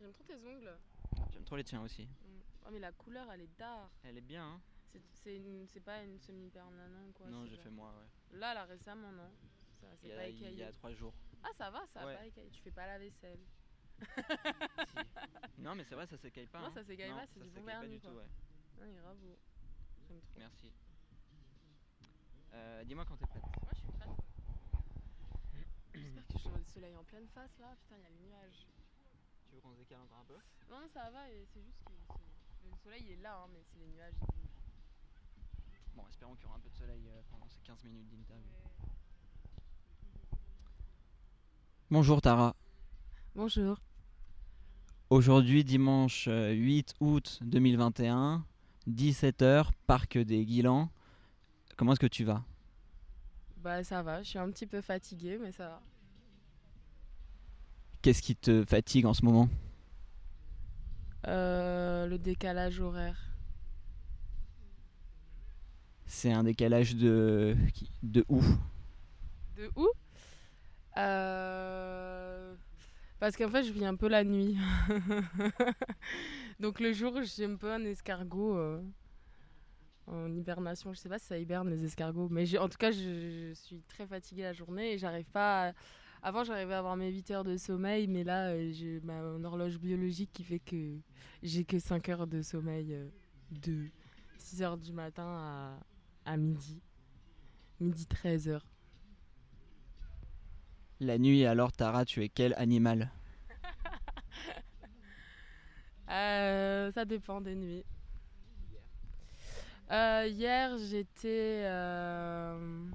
J'aime trop tes ongles. J'aime trop les tiens aussi. Mm. Oh, mais la couleur, elle est d'art. Elle est bien, hein C'est- pas une semi-permanente quoi. Non, j'ai fait moi, ouais. Là, là, récemment, non. Ça, Il c'est y, pas a, il y a trois jours. Ah, ça va, ça Ouais. va pas écaillé. Tu fais pas la vaisselle. Si. Non, mais c'est vrai, ça s'écaille pas. Non, hein. ça s'écaille pas, c'est du bon s'écaille pas vernis, du tout, ouais. Non, il est grave beau. J'aime trop. Merci. Euh, Dis-moi quand t'es prête. Moi, je suis prête. J'espère que je le soleil en pleine face là. Putain, il y a les nuages. Tu veux qu'on se décale encore un peu? Non, ça va, et c'est juste que le soleil il est là, hein, mais c'est les nuages. ils. Bon, espérons qu'il y aura un peu de soleil euh, pendant ces 15 minutes d'interview. Bonjour Tara. Bonjour. Aujourd'hui, dimanche euh, 8 août 2021, 17h, parc des Guilans. Comment est-ce que tu vas? Bah, ça va, je suis un petit peu fatiguée, mais ça va. Qu'est-ce qui te fatigue en ce moment? Euh, le décalage horaire. C'est un décalage de, de où? De où? Euh, Parce qu'en fait, je vis un peu la nuit. Donc le jour, je suis un peu un escargot euh, en hibernation. Je sais pas si ça hiberne les escargots, mais en tout cas, je, je suis très fatiguée la journée et j'arrive pas. à- Avant, j'arrivais à avoir mes 8 heures de sommeil, mais là, euh, j'ai ma mon horloge biologique qui fait que j'ai que 5 heures de sommeil euh, de 6 heures du matin à, à midi. Midi 13 heures. La nuit, alors Tara, tu es quel animal? Euh, ça dépend des nuits. Euh, hier, j'étais. euh,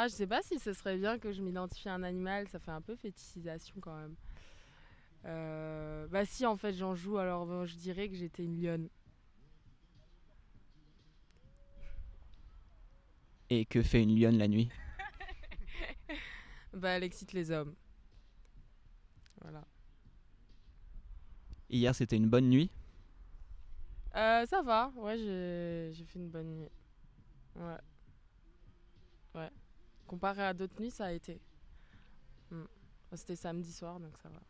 Ah, je sais pas si ce serait bien que je m'identifie à un animal. Ça fait un peu fétichisation quand même. Euh, Bah, si, en fait, j'en joue. Alors, bon, je dirais que j'étais une lionne. Et que fait une lionne la nuit? Bah, elle excite les hommes. Voilà. Hier, c'était une bonne nuit? Euh, ça va. Ouais, j'ai fait une bonne nuit. Ouais. Comparé à d'autres nuits, ça a été. Hmm. C'était samedi soir, donc ça va.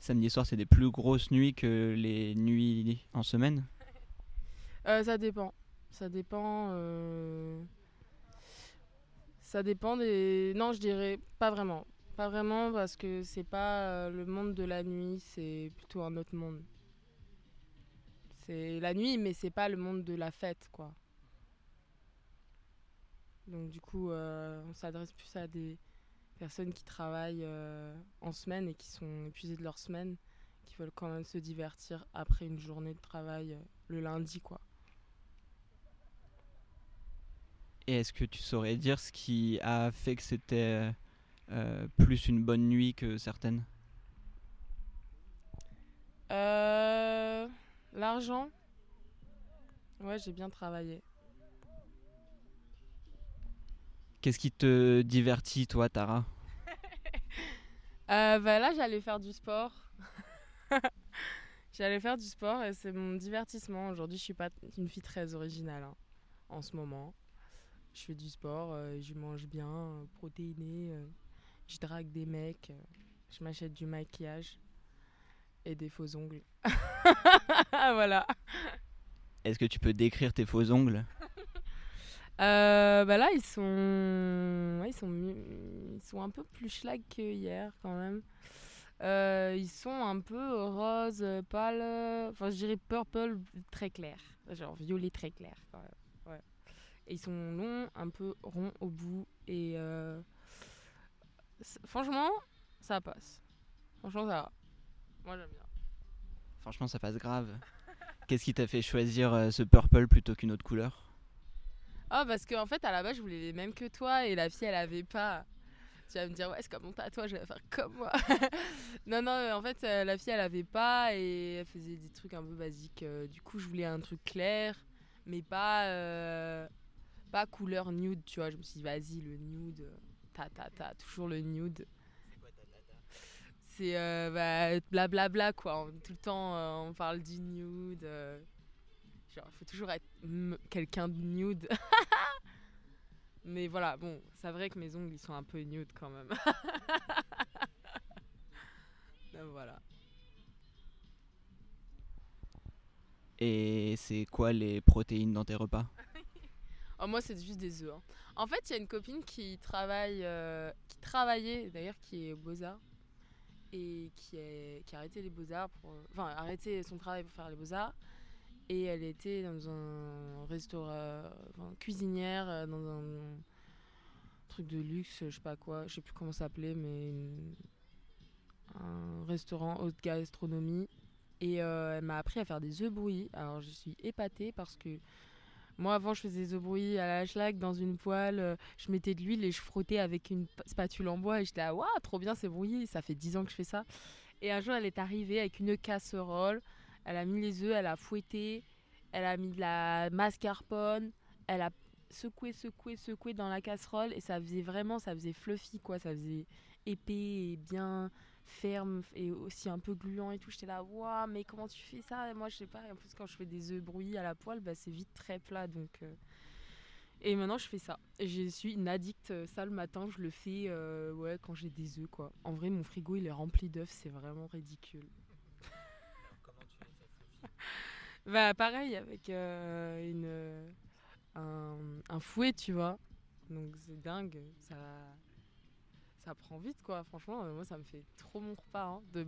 Samedi soir, c'est des plus grosses nuits que les nuits en semaine? Euh, ça dépend. Ça dépend. euh, Ça dépend des. Non, je dirais pas vraiment. Pas vraiment parce que c'est pas euh, le monde de la nuit, c'est plutôt un autre monde. C'est la nuit, mais c'est pas le monde de la fête, quoi. Donc du coup, euh, on s'adresse plus à des personnes qui travaillent euh, en semaine et qui sont épuisées de leur semaine, qui veulent quand même se divertir après une journée de travail euh, le lundi, quoi. Et est-ce que tu saurais dire ce qui a fait que c'était euh, plus une bonne nuit que certaines? Euh, L'argent Ouais, j'ai bien travaillé. Qu'est-ce qui te divertit, toi, Tara? Euh, bah là, j'allais faire du sport. j'allais faire du sport et c'est mon divertissement. Aujourd'hui, je suis pas une fille très originale hein, en ce moment. Je fais du sport, euh, je mange bien, euh, protéiné, euh, je drague des mecs, je m'achète du maquillage et des faux ongles. voilà. Est-ce que tu peux décrire tes faux ongles? Euh, bah là, ils sont... ils sont, ils sont un peu plus schlag que hier quand même. Euh, ils sont un peu rose, pâle, enfin je dirais purple très clair, genre violet très clair. Ouais. Et ils sont longs, un peu ronds au bout et euh, franchement, ça passe. Franchement, ça va. Moi j'aime bien. Franchement, ça passe grave. Qu'est-ce qui t'a fait choisir ce purple plutôt qu'une autre couleur? Ah, parce qu'en fait, à la base, je voulais les mêmes que toi et la fille, elle avait pas. Tu vas me dire, ouais, c'est comme mon tatouage, je vais faire comme moi. non, non, en fait, euh, la fille, elle avait pas et elle faisait des trucs un peu basiques. euh, du coup, je voulais un truc clair, mais pas, euh, pas couleur nude, tu vois. Je me suis dit, vas-y, le nude, ta, ta, ta, toujours le nude. C'est euh, bah, blablabla, quoi. Tout le temps, on parle du nude. Genre, il faut toujours être quelqu'un de nude. Mais voilà, bon, c'est vrai que mes ongles, ils sont un peu nude quand même. Voilà. Et c'est quoi les protéines dans tes repas? Oh, moi, c'est juste des œufs. hein. En fait, il y a une copine qui travaille, euh, qui travaillait d'ailleurs, qui est aux Beaux-Arts et qui, est, qui a arrêté les Beaux-Arts, pour, enfin, arrêté son travail pour faire les Beaux-Arts. Et elle était dans un restaurant, enfin, cuisinière, euh, dans un truc de luxe, je sais pas quoi, je sais plus comment ça s'appelait, mais un restaurant haute gastronomie. Et euh, elle m'a appris à faire des œufs brouillis. Alors je suis épatée parce que moi avant je faisais des œufs brouillis à la schlag dans une poêle, euh, je mettais de l'huile et je frottais avec une spatule en bois et j'étais là waouh trop bien c'est brouillé, ça fait 10 ans que je fais ça. Et un jour elle est arrivée avec une casserole, elle a mis les œufs, elle a fouetté, elle a mis de la mascarpone, elle a secoué, secoué, secoué dans la casserole et ça faisait vraiment, ça faisait fluffy quoi, ça faisait épais et bien ferme et aussi un peu gluant et tout. J'étais là, waouh, mais comment tu fais ça? Moi, je sais pas. Et en plus, quand je fais des œufs brouillis à la poêle, bah, c'est vite très plat. Donc, euh, Et maintenant, je fais ça. Je suis une addict. euh, Ça, le matin, je le fais euh, ouais, quand j'ai des œufs. quoi. En vrai, mon frigo, il est rempli d'œufs. C'est vraiment ridicule. Bah, pareil, avec euh, une, euh, un, fouet, tu vois. Donc, c'est dingue. Ça, ça prend vite, quoi. Franchement, euh, moi, ça me fait trop mon repas. hein, de...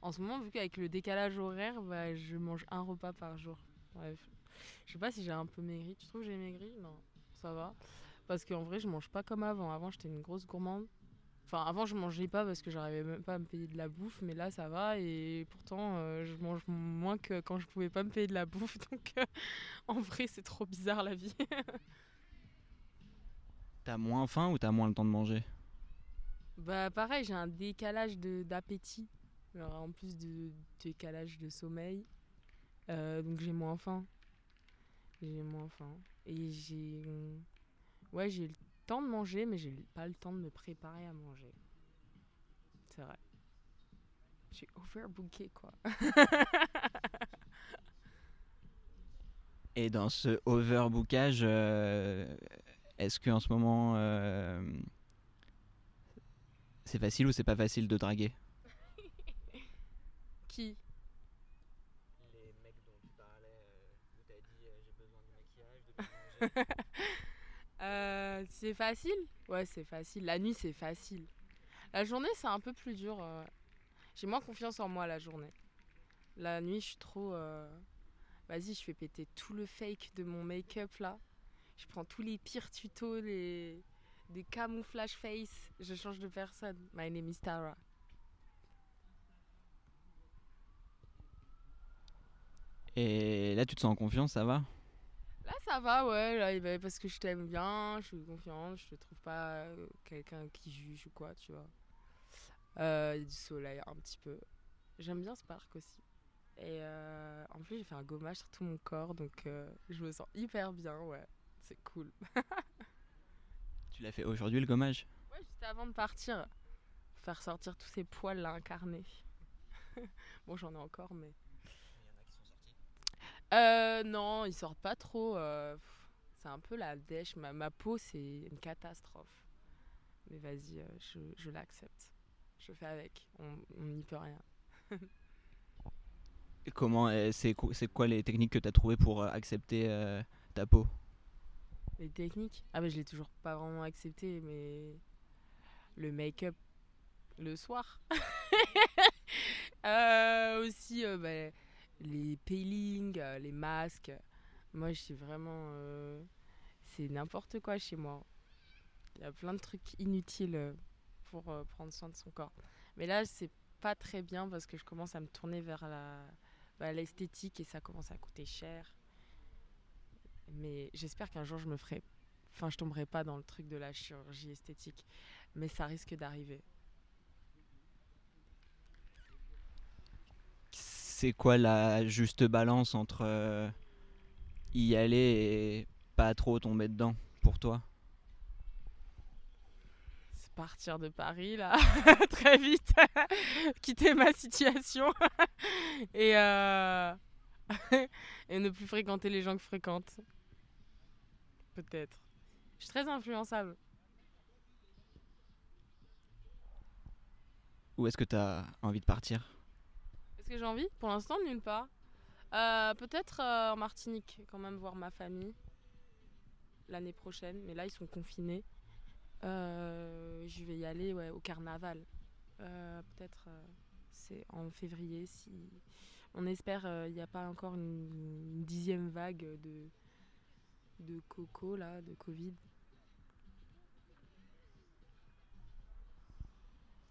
En ce moment, vu qu'avec le décalage horaire, bah, je mange un repas par jour. Bref. Je sais pas si j'ai un peu maigri. Tu trouves que j'ai maigri? Non, ça va. Parce qu'en vrai, je mange pas comme avant. Avant, j'étais une grosse gourmande. Enfin, avant, je mangeais pas parce que j'arrivais même pas à me payer de la bouffe, mais là, ça va. Et pourtant, euh, je mange moins que quand je pouvais pas me payer de la bouffe. Donc, euh, en vrai, c'est trop bizarre la vie. T'as moins faim ou t'as moins le temps de manger? Bah pareil, j'ai un décalage d'appétit. En plus de décalage de sommeil. Euh, donc j'ai moins faim. J'ai moins faim. Et j'ai... Ouais, j'ai le temps de manger, mais j'ai pas le temps de me préparer à manger. C'est vrai. Je suis overbookée, quoi. Et dans ce overbookage, euh, est-ce que en ce moment euh, c'est facile ou c'est pas facile de draguer? Qui? Les mecs dont tu parlais, où t'as dit j'ai besoin de maquillage, Euh, c'est facile? Ouais, c'est facile. La nuit, c'est facile. La journée, c'est un peu plus dur. euh. J'ai moins confiance en moi la journée. La nuit, je suis trop. euh, Vas-y, je fais péter tout le fake de mon make-up là. Je prends tous les pires tutos, les des camouflage face. Je change de personne. My name is Tara. Et là tu te sens en confiance, ça va? Ça va, ouais. Là, bah, parce que je t'aime bien, je suis confiante, je te trouve pas euh, quelqu'un qui juge ou quoi, tu vois. Euh, Il y a du soleil un petit peu. J'aime bien ce parc aussi. Et euh, en plus, j'ai fait un gommage sur tout mon corps, donc euh, je me sens hyper bien, ouais. C'est cool. Tu l'as fait aujourd'hui le gommage? Ouais, juste avant de partir, faire sortir tous ces poils là incarnés. bon, j'en ai encore, mais. Euh, non, ils sortent pas trop. euh, pff, c'est un peu la dèche. Ma, ma peau, c'est une catastrophe. Mais vas-y, euh, je, je l'accepte. Je fais avec. On on n'y peut rien. Et Comment euh, c'est quoi, c'est quoi les techniques que t'as trouvées pour euh, accepter euh, ta peau? Les techniques? Ah, mais je l'ai toujours pas vraiment accepté, mais. Le make-up le soir. Euh, aussi, euh, bah, les peelings, euh, les masques. Moi, je suis vraiment. euh, c'est n'importe quoi chez moi. Il y a plein de trucs inutiles euh, pour prendre soin de son corps. Mais là, c'est pas très bien parce que je commence à me tourner vers la bah, l'esthétique et ça commence à coûter cher. Mais j'espère qu'un jour je me ferai. Enfin, je tomberai pas dans le truc de la chirurgie esthétique. Mais ça risque d'arriver. C'est quoi la juste balance entre euh, y aller et pas trop tomber dedans pour toi? C'est partir de Paris, là, très vite. Quitter ma situation. et, euh, et ne plus fréquenter les gens que je fréquente. Peut-être. Je suis très influençable. Où est-ce que tu as envie de partir? Est-ce que j'ai envie Pour l'instant, nulle part. Euh, Peut-être euh, en Martinique, quand même, voir ma famille l'année prochaine. Mais là, ils sont confinés. Euh, je vais y aller ouais, au carnaval. Peut-être c'est en février. Si on espère, il n'y a pas encore une, une dixième vague de de coco là, de Covid.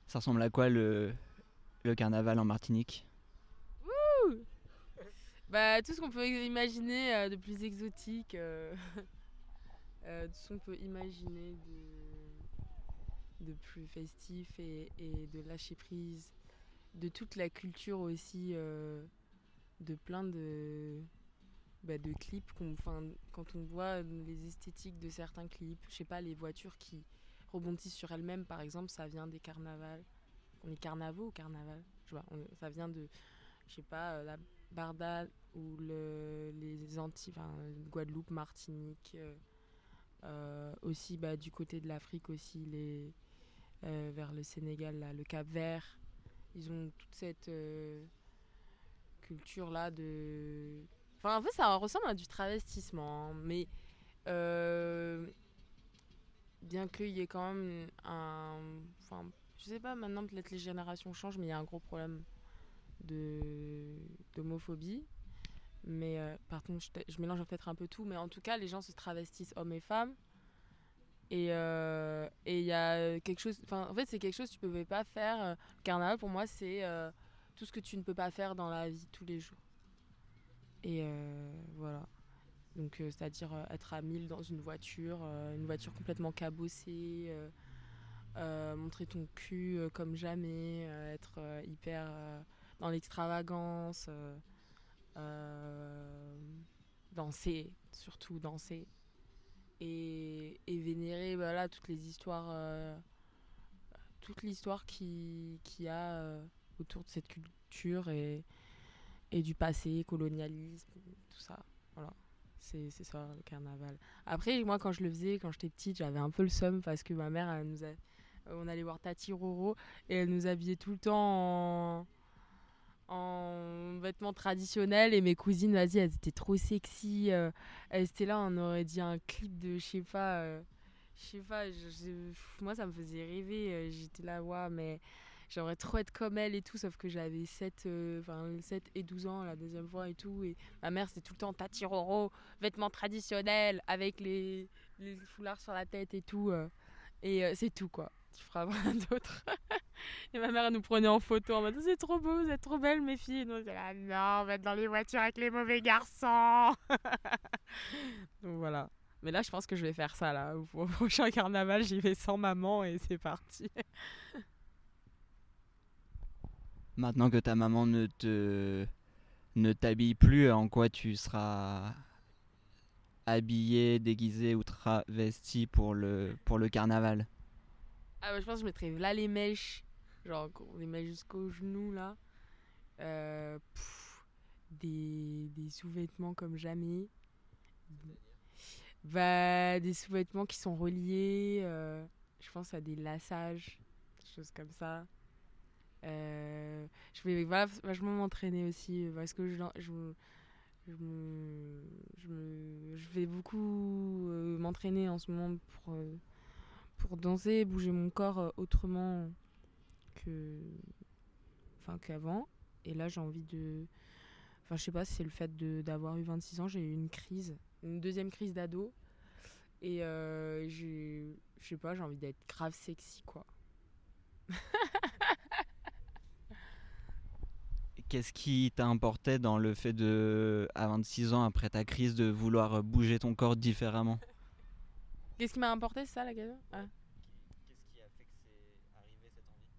Ça ressemble à quoi le, le carnaval en Martinique? Bah, tout ce qu'on peut imaginer euh, de plus exotique, euh, euh, tout ce qu'on peut imaginer de, plus festif et, de lâcher prise, de toute la culture aussi, de plein de, bah, de clips. quand on voit les esthétiques de certains clips, je sais pas, les voitures qui rebondissent sur elles-mêmes, par exemple, ça vient des carnavals. On est carnavaux ou carnaval? Je vois, ça vient de, je sais pas, la Barda ou le, les Antilles, Guadeloupe, Martinique, euh, euh, aussi bah, du côté de l'Afrique aussi, les, euh, vers le Sénégal, là, le Cap Vert. Ils ont toute cette culture-là de... Enfin, en fait, ça ressemble à du travestissement, hein, mais bien qu'il y ait quand même un... Enfin, je sais pas, maintenant peut-être les générations changent, mais il y a un gros problème d'homophobie. Mais euh, par contre, je, mélange peut-être un peu tout, mais en tout cas, les gens se travestissent hommes et femmes. Et euh, il y a quelque chose, en fait, c'est quelque chose que tu ne pouvais pas faire. euh, Le carnaval, pour moi, c'est euh, tout ce que tu ne peux pas faire dans la vie tous les jours. Et voilà. Donc, c'est-à-dire être à 1000 dans une voiture, une voiture complètement cabossée, montrer ton cul comme jamais, être hyper dans l'extravagance, euh, euh, danser, surtout danser, et, vénérer voilà, toutes les histoires, euh, toute l'histoire qui, qui a autour de cette culture et, et du passé, colonialisme, tout ça. Voilà. C'est ça le carnaval. Après, moi, quand je le faisais, quand j'étais petite, j'avais un peu le seum parce que ma mère, nous on allait voir Tati Roro et elle nous habillait tout le temps en, en vêtements traditionnels et mes cousines, vas-y, elles étaient trop sexy. euh, elles étaient là, on aurait dit un clip de, je sais pas, euh, je sais pas, moi ça me faisait rêver. euh, J'étais là, waouh, mais j'aimerais trop être comme elle et tout, sauf que j'avais 7, euh, enfin 7 et 12 ans la deuxième fois et tout. Et ma mère, c'était tout le temps Tati Roro, vêtements traditionnels avec les, les foulards sur la tête et tout. et c'est tout quoi. Tu feras rien d'autre. Et ma mère elle nous prenait en photo en mode c'est trop beau, vous êtes trop belles mes filles. Et nous on était là, non, on va être dans les voitures avec les mauvais garçons. Donc voilà. Mais là, je pense que je vais faire ça là. Au prochain carnaval, j'y vais sans maman et c'est parti. Maintenant que ta maman ne te ne t'habille plus, en quoi tu seras habillé, déguisé ou travesti pour le pour le carnaval? Ah bah, je pense que je mettrais là les mèches. Genre les mèches jusqu'aux genoux là. Euh, des, des sous-vêtements comme jamais. Bah, des sous-vêtements qui sont reliés. euh, je pense à des lassages, des choses comme ça. Euh, je vais voilà, vachement m'entraîner aussi parce que je, je, je, me, je, vais beaucoup m'entraîner en ce moment pour, pour danser, bouger mon corps autrement que enfin qu'avant. Et là, j'ai envie de enfin je sais pas si c'est le fait de d'avoir eu 26 ans, j'ai eu une crise, une deuxième crise d'ado et euh, je sais pas, j'ai envie d'être grave sexy quoi. Qu'est-ce qui t'importait dans le fait de, à 26 ans, après ta crise, de vouloir bouger ton corps différemment? Qu'est-ce qui m'a importé, c'est ça la question? Ah. Qu'est-ce qui a fait que c'est arrivé cette envie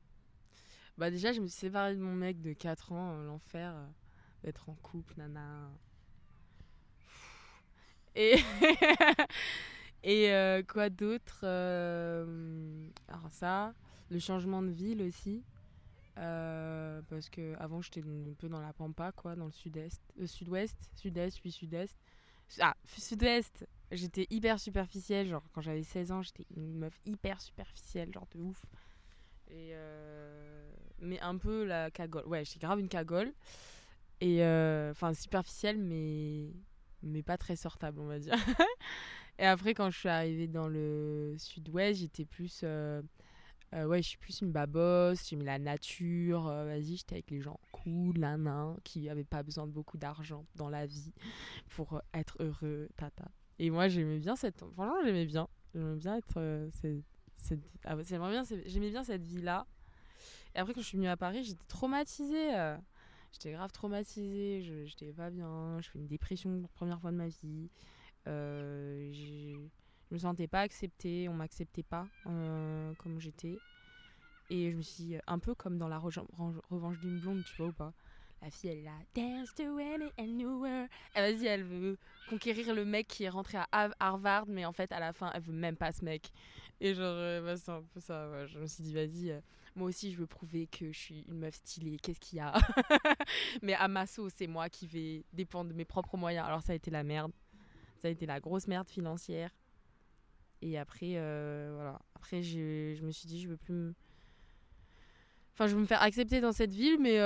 Bah déjà, je me suis séparée de mon mec de 4 ans, euh, l'enfer, euh, d'être en couple, nana. Et, et euh, quoi d'autre Alors ça, le changement de ville aussi. parce que avant j'étais un peu dans la pampa quoi, dans le sud-est, sud-ouest, sud-est puis sud-est. Ah, sud-est, j'étais hyper superficielle, genre quand j'avais 16 ans, j'étais une meuf hyper superficielle, genre de ouf. Et, euh, mais un peu la cagole. Ouais, j'étais grave une cagole. Et euh, enfin, superficielle, mais, mais pas très sortable, on va dire. et après, quand je suis arrivée dans le sud-ouest, j'étais plus. euh, euh, ouais, je suis plus une babosse, j'aimais la nature. Vas-y, j'étais avec les gens cool, nanan, qui n'avaient pas besoin de beaucoup d'argent dans la vie pour être heureux, tata. Et moi, j'aimais bien cette. Franchement, j'aimais bien. J'aimais bien être. c'est- c'est- ah bien, j'aimais bien cette vie-là. Et après, quand je suis venue à Paris, j'étais traumatisée. euh. J'étais grave traumatisée. je- J'étais pas bien. Je fais une dépression pour la première fois de ma vie. Euh, je me sentais pas acceptée. On m'acceptait pas euh, comme j'étais. Et je me suis un peu comme dans la revanche d'une blonde, tu vois ou pas La fille, elle est là. Dance to. Elle veut conquérir le mec qui est rentré à Harvard, mais en fait, à la fin, elle veut même pas ce mec. Et genre, euh, bah, c'est un peu ça. Je me suis dit, vas-y, euh, moi aussi, je veux prouver que je suis une meuf stylée. Qu'est-ce qu'il y a? Mais à ma c'est moi qui vais dépendre de mes propres moyens. Alors, ça a été la merde. Ça a été la grosse merde financière. Et après, euh, voilà. Après, je, me suis dit, je veux plus me. Enfin, je veux me faire accepter dans cette ville, mais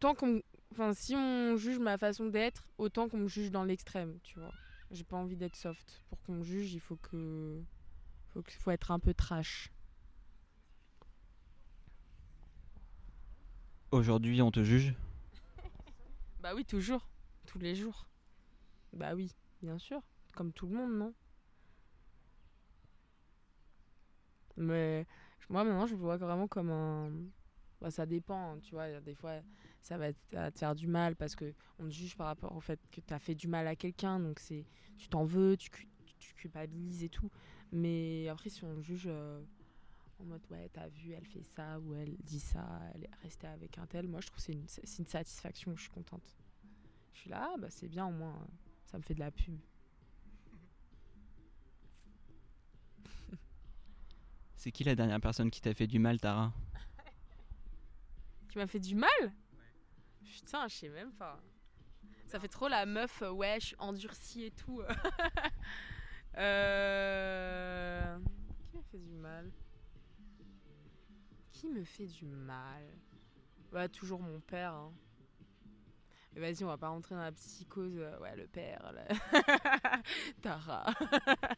tant qu'on. Enfin, si on juge ma façon d'être, autant qu'on me juge dans l'extrême, tu vois. J'ai pas envie d'être soft. Pour qu'on me juge, il faut que. Faut, que- faut être un peu trash. Aujourd'hui, on te juge? Bah oui, toujours. Tous les jours. Bah oui, bien sûr. Comme tout le monde, non? Mais moi, maintenant, je le vois vraiment comme un. Bah, ça dépend, tu vois. Des fois, ça va, te- faire du mal parce que on te juge par rapport au fait que tu as fait du mal à quelqu'un. Donc, c'est tu t'en veux, tu, cu- tu culpabilises et tout. Mais après, si on juge euh, en mode, ouais, t'as vu, elle fait ça ou elle dit ça, elle est restée avec un tel, moi, je trouve que c'est une, satisfaction. Je suis contente. Je suis là, ah, bah, c'est bien au moins. euh, Ça me fait de la pub. C'est qui la dernière personne qui t'a fait du mal, Tara? Tu m'as fait du mal? Putain, je sais même pas. Ça fait trop la meuf, euh, ouais, je suis endurcie et tout. euh... Qui m'a fait du mal? Qui me fait du mal? Bah, toujours mon père. hein. Mais vas-y, on va pas rentrer dans la psychose. euh, Ouais, le père. là. Tara.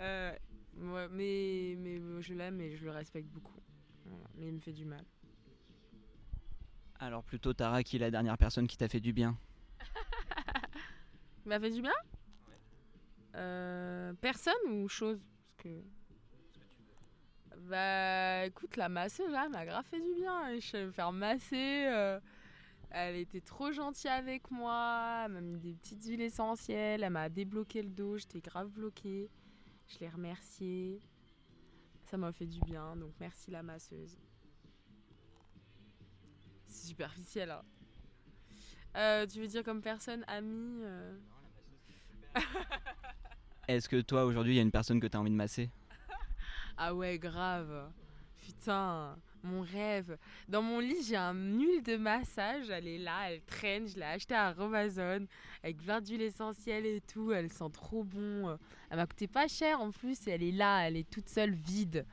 Euh, ouais, mais, mais je l'aime et je le respecte beaucoup. Voilà, Mais il me fait du mal. Alors plutôt Tara, qui est la dernière personne qui t'a fait du bien Il m'a fait du bien? Euh, Personne ou chose? Bah écoute, la masseuse là m'a grave fait du bien. Je vais me faire masser. euh, Elle était trop gentille avec moi. Elle m'a mis des petites huiles essentielles. Elle m'a débloqué le dos. J'étais grave bloquée. Je l'ai remerciée. Ça m'a fait du bien. Donc merci la masseuse. C'est superficiel. Hein. Euh, tu veux dire comme personne, amie euh, Est-ce que toi, aujourd'hui, il y a une personne que t'as envie de masser? Ah ouais, grave. Putain, mon rêve. Dans mon lit, j'ai un huile de massage. Elle est là, elle traîne. Je l'ai achetée à Amazon avec plein d'huile essentielle et tout. Elle sent trop bon. Elle m'a coûté pas cher en plus. Et elle est là, elle est toute seule, vide.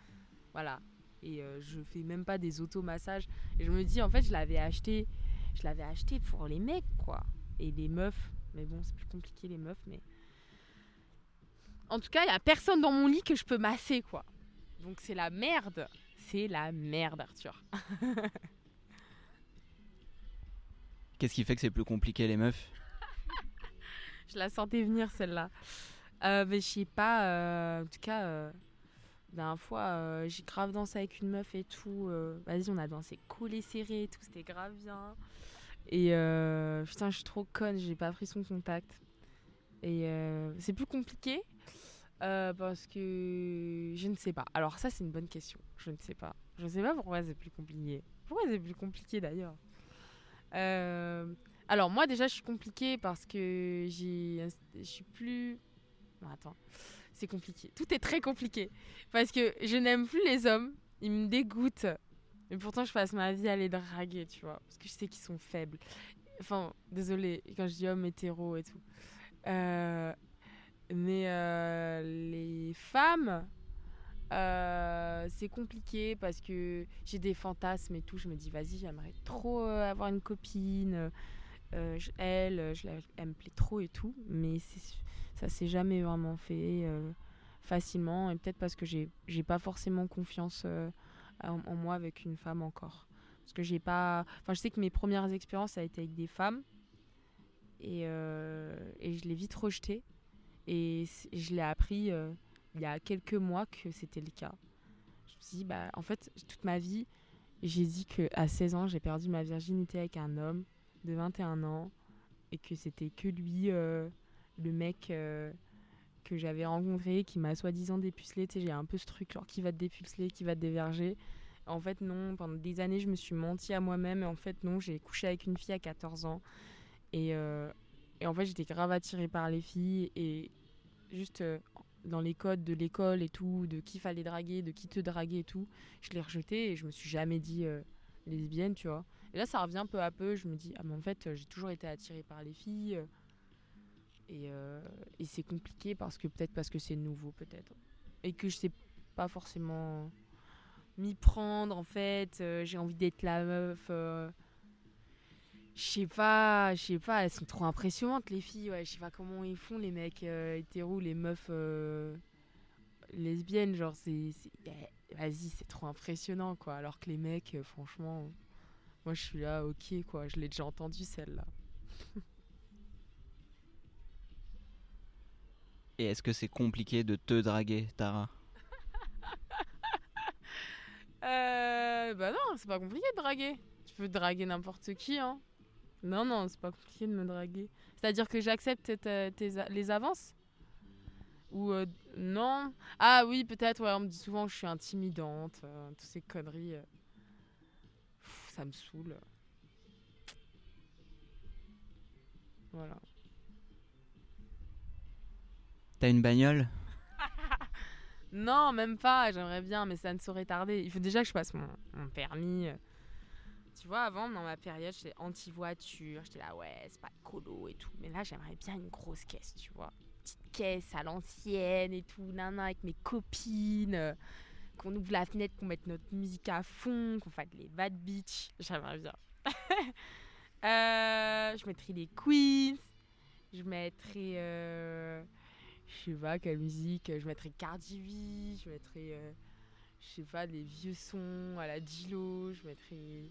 Voilà. Et euh, je fais même pas des automassages. Et je me dis, en fait, je l'avais acheté. Je l'avais acheté pour les mecs, quoi. Et les meufs. Mais bon, c'est plus compliqué, les meufs. Mais. En tout cas, il y a personne dans mon lit que je peux masser, quoi. Donc c'est la merde. C'est la merde, Arthur. Qu'est-ce qui fait que c'est plus compliqué, les meufs? Je la sentais venir, celle-là. Euh, mais je sais pas. euh, en tout cas, euh, la dernière fois, euh, j'ai grave dansé avec une meuf et tout. euh, Vas-y, on a dansé collé serré et tout. C'était grave bien. Et euh, putain, je suis trop conne. J'ai pas pris son contact. Et euh, c'est plus compliqué. parce que je ne sais pas. Alors ça c'est une bonne question. Je ne sais pas. Je ne sais pas pourquoi c'est plus compliqué. Pourquoi c'est plus compliqué d'ailleurs? Alors moi déjà je suis compliquée parce que j'ai, je suis plus. Attends, c'est compliqué. Tout est très compliqué parce que je n'aime plus les hommes. Ils me dégoûtent. Et pourtant je passe ma vie à les draguer, tu vois, parce que je sais qu'ils sont faibles. Enfin, désolé quand je dis homme hétéro et tout. Euh, mais euh, les femmes, Euh, c'est compliqué parce que j'ai des fantasmes et tout. Je me dis, vas-y, j'aimerais trop avoir une copine. Elle, je la- elle me plaît trop et tout. Mais c'est- ça s'est jamais vraiment fait euh, facilement. Et peut-être parce que j'ai j'ai pas forcément confiance euh, en, moi avec une femme encore. Parce que j'ai pas. Enfin, je sais que mes premières expériences, ça a été avec des femmes. Et, euh, et je l'ai vite rejeté. Et je l'ai appris il y a quelques mois que c'était le cas. Je me suis dit, bah, en fait, toute ma vie, j'ai dit qu'à 16 ans, j'ai perdu ma virginité avec un homme de 21 ans. Et que c'était que lui, le mec euh, que j'avais rencontré, qui m'a soi-disant dépucelé. Tu sais, j'ai un peu ce truc, genre, qui va te dépuceler, qui va te déverger. En fait, non, pendant des années, je me suis menti à moi-même. En fait, non, j'ai couché avec une fille à 14 ans. Et, euh, et en fait, j'étais grave attirée par les filles. Et juste euh, dans les codes de l'école et tout, de qui fallait draguer, de qui te draguer et tout, je l'ai rejeté et je me suis jamais dit euh, lesbienne, tu vois. Et là, ça revient peu à peu. Je me dis, ah, mais en fait, j'ai toujours été attirée par les filles. Euh, Et, c'est compliqué parce que peut-être parce que c'est nouveau, peut-être. Et que je sais pas forcément m'y prendre, en fait. euh, j'ai envie d'être la meuf. euh, je sais pas, je sais pas, elles sont trop impressionnantes les filles, ouais, je sais pas comment ils font les mecs hétéros, les meufs lesbiennes, genre c'est, eh, vas-y c'est trop impressionnant quoi, alors que les mecs, franchement, moi je suis là, ok quoi, je l'ai déjà entendu celle-là. Est-ce que c'est compliqué de te draguer, Tara? Euh, bah non, c'est pas compliqué de draguer, tu peux draguer n'importe qui hein. Non non, c'est pas compliqué de me draguer. C'est-à-dire que j'accepte les avances? Ou euh, non Ah oui, peut-être, ouais, on me dit souvent que je suis intimidante, euh, toutes ces conneries. euh. Ça me saoule. Voilà. T'as une bagnole? Non, même pas, j'aimerais bien, mais ça ne saurait tarder. Il faut déjà que je passe mon, permis. Tu vois, avant, dans ma période, j'étais anti-voiture, j'étais là, ouais, c'est pas colo et tout. Mais là, j'aimerais bien une grosse caisse, tu vois. Petite caisse à l'ancienne et tout, nana, avec mes copines. euh, qu'on ouvre la fenêtre, qu'on mette notre musique à fond, qu'on fasse les bad bitch. J'aimerais bien. Euh, je mettrais les Queens. Je mettrais. euh, je sais pas quelle musique. Je mettrais Cardi B. Je mettrais. euh, je sais pas, des vieux sons à la Dilo. Je mettrais.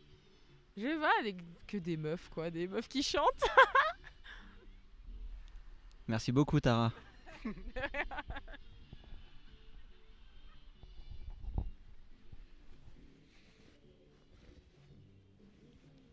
Je sais pas, des- que des meufs, quoi. Des meufs qui chantent. Merci beaucoup, Tara.